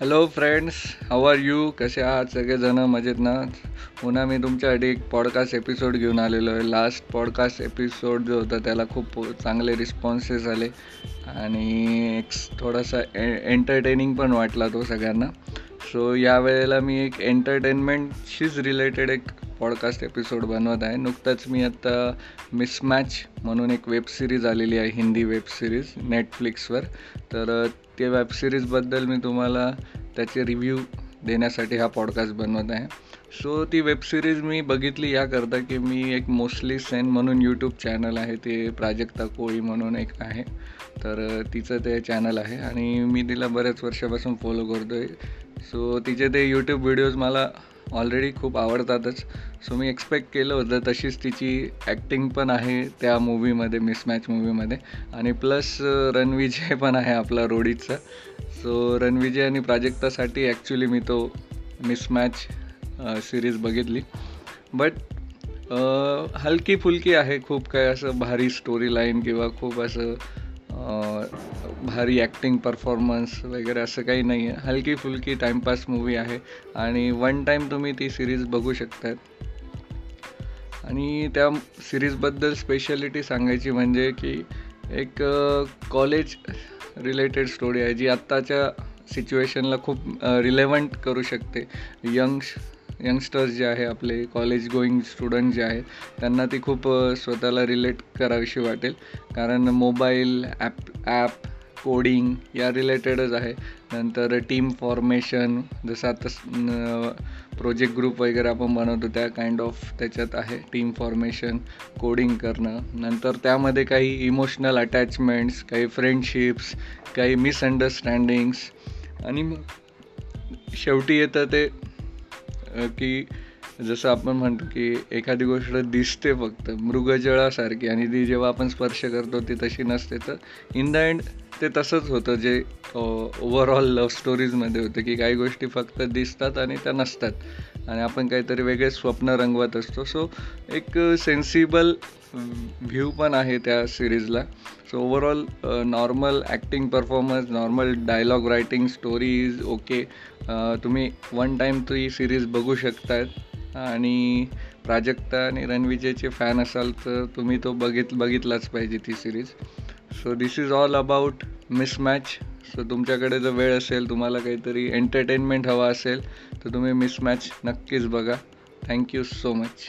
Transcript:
Hello friends how are you कसे आहात सगळेजणं? मजेत ना? पुन्हा मी तुमच्यासाठी एक पॉडकास्ट एपिसोड घेऊन आलेलो आहे. लास्ट पॉडकास्ट एपिसोड जो होता त्याला खूप चांगले रिस्पॉन्सेस आले. आणि एक थोडासा ए एंटरटेनिंग पण वाटला तो सगळ्यांना. सो यावेळेला मी एक एंटरटेनमेंटशीच रिलेटेड एक पॉडकास्ट एपिसोड बनवत आहे. नुकतंच मी आत्ता मिसमॅच म्हणून एक वेब सिरीज आलेली आहे हिंदी वेब सिरीज नेटफ्लिक्सवर तर ते वेबसिरीजबद्दल मी तुम्हाला त्याचे रिव्ह्यू देण्यासाठी हा पॉडकास्ट बनवत आहे. सो ती वेबसिरीज मी बघितली याकरता की मी एक मोस्टली सेन म्हणून यूट्यूब चॅनल आहे. ते प्राजक्ता कोळी म्हणून एक आहे. तर तिचं ते चॅनल आहे आणि मी तिला बऱ्याच वर्षापासून फॉलो करतो आहे सो तिचे ते यूट्यूब व्हिडिओज मला ऑलरेडी खूप आवडतातच. सो मी एक्सपेक्ट केलं होतं तशीच तिची ॲक्टिंग पण आहे त्या मूवीमध्ये मिसमॅच मूवीमध्ये आणि प्लस रणविजय पण आहे आपला रोडीचा सो रणविजय आणि प्राजक्तासाठी ॲक्च्युली मी तो मिसमॅच सिरीज बघितली. बट हलकी फुलकी आहे खूप काय असं भारी स्टोरी लाईन किंवा खूप असं भारी ॲक्टिंग परफॉर्मन्स वगैरे असं काही नाही आहे हलकी फुलकी टाईमपास मूवी आहे. आणि वन टाईम तुम्ही ती सिरीज बघू शकतात. आणि त्या सिरीजबद्दल स्पेशालिटी सांगायची म्हणजे की एक कॉलेज रिलेटेड स्टोरी आहे जी आत्ताच्या सिच्युएशनला खूप रिलेवंट करू शकते. यंग्स यंगस्टर्स जे आहे आपले कॉलेज गोईंग स्टुडंट जे आहेत त्यांना ती खूप स्वतःला रिलेट करावीशी वाटेल. कारण मोबाईल ॲप ॲप कोडिंग या रिलेटेडच आहे. नंतर टीम फॉर्मेशन जसं आता प्रोजेक्ट ग्रुप वगैरे आपण बनवतो त्या काइंड ऑफ त्याच्यात आहे टीम फॉर्मेशन कोडिंग करणं. नंतर त्यामध्ये काही इमोशनल अटॅचमेंट्स काही फ्रेंडशिप्स काही मिसअंडरस्टँडिंग्स आणि मग शेवटी येतं ते की जसं आपण म्हणतो की एखादी गोष्ट दिसते फक्त मृगजळासारखी. आणि ती जेव्हा आपण स्पर्श करतो ती तशी नसते. तर इन द एंड ते तसंच होतं जे ओव्हरऑल लव्ह स्टोरीजमध्ये होतं की काही गोष्टी फक्त दिसतात आणि त्या नसतात. आणि आपण काहीतरी वेगळे स्वप्न रंगवत असतो. सो एक सेन्सिबल व्ह्यू पण आहे त्या सिरीजला so overall normal acting performance normal dialogue writing story is okay तुम्ही वन टाईम ती सिरीज बघू शकतात आणि प्राजक्ता आणि रणविजयचे फॅन असाल तर तुम्ही तो बघित बघितलाच पाहिजे ती series so this is all about mismatch so तुमच्याकडे जर वेळ असेल तुम्हाला काहीतरी एंटरटेनमेंट हवा असेल तर तुम्ही मिसमॅच नक्कीच बघा. Thank you so much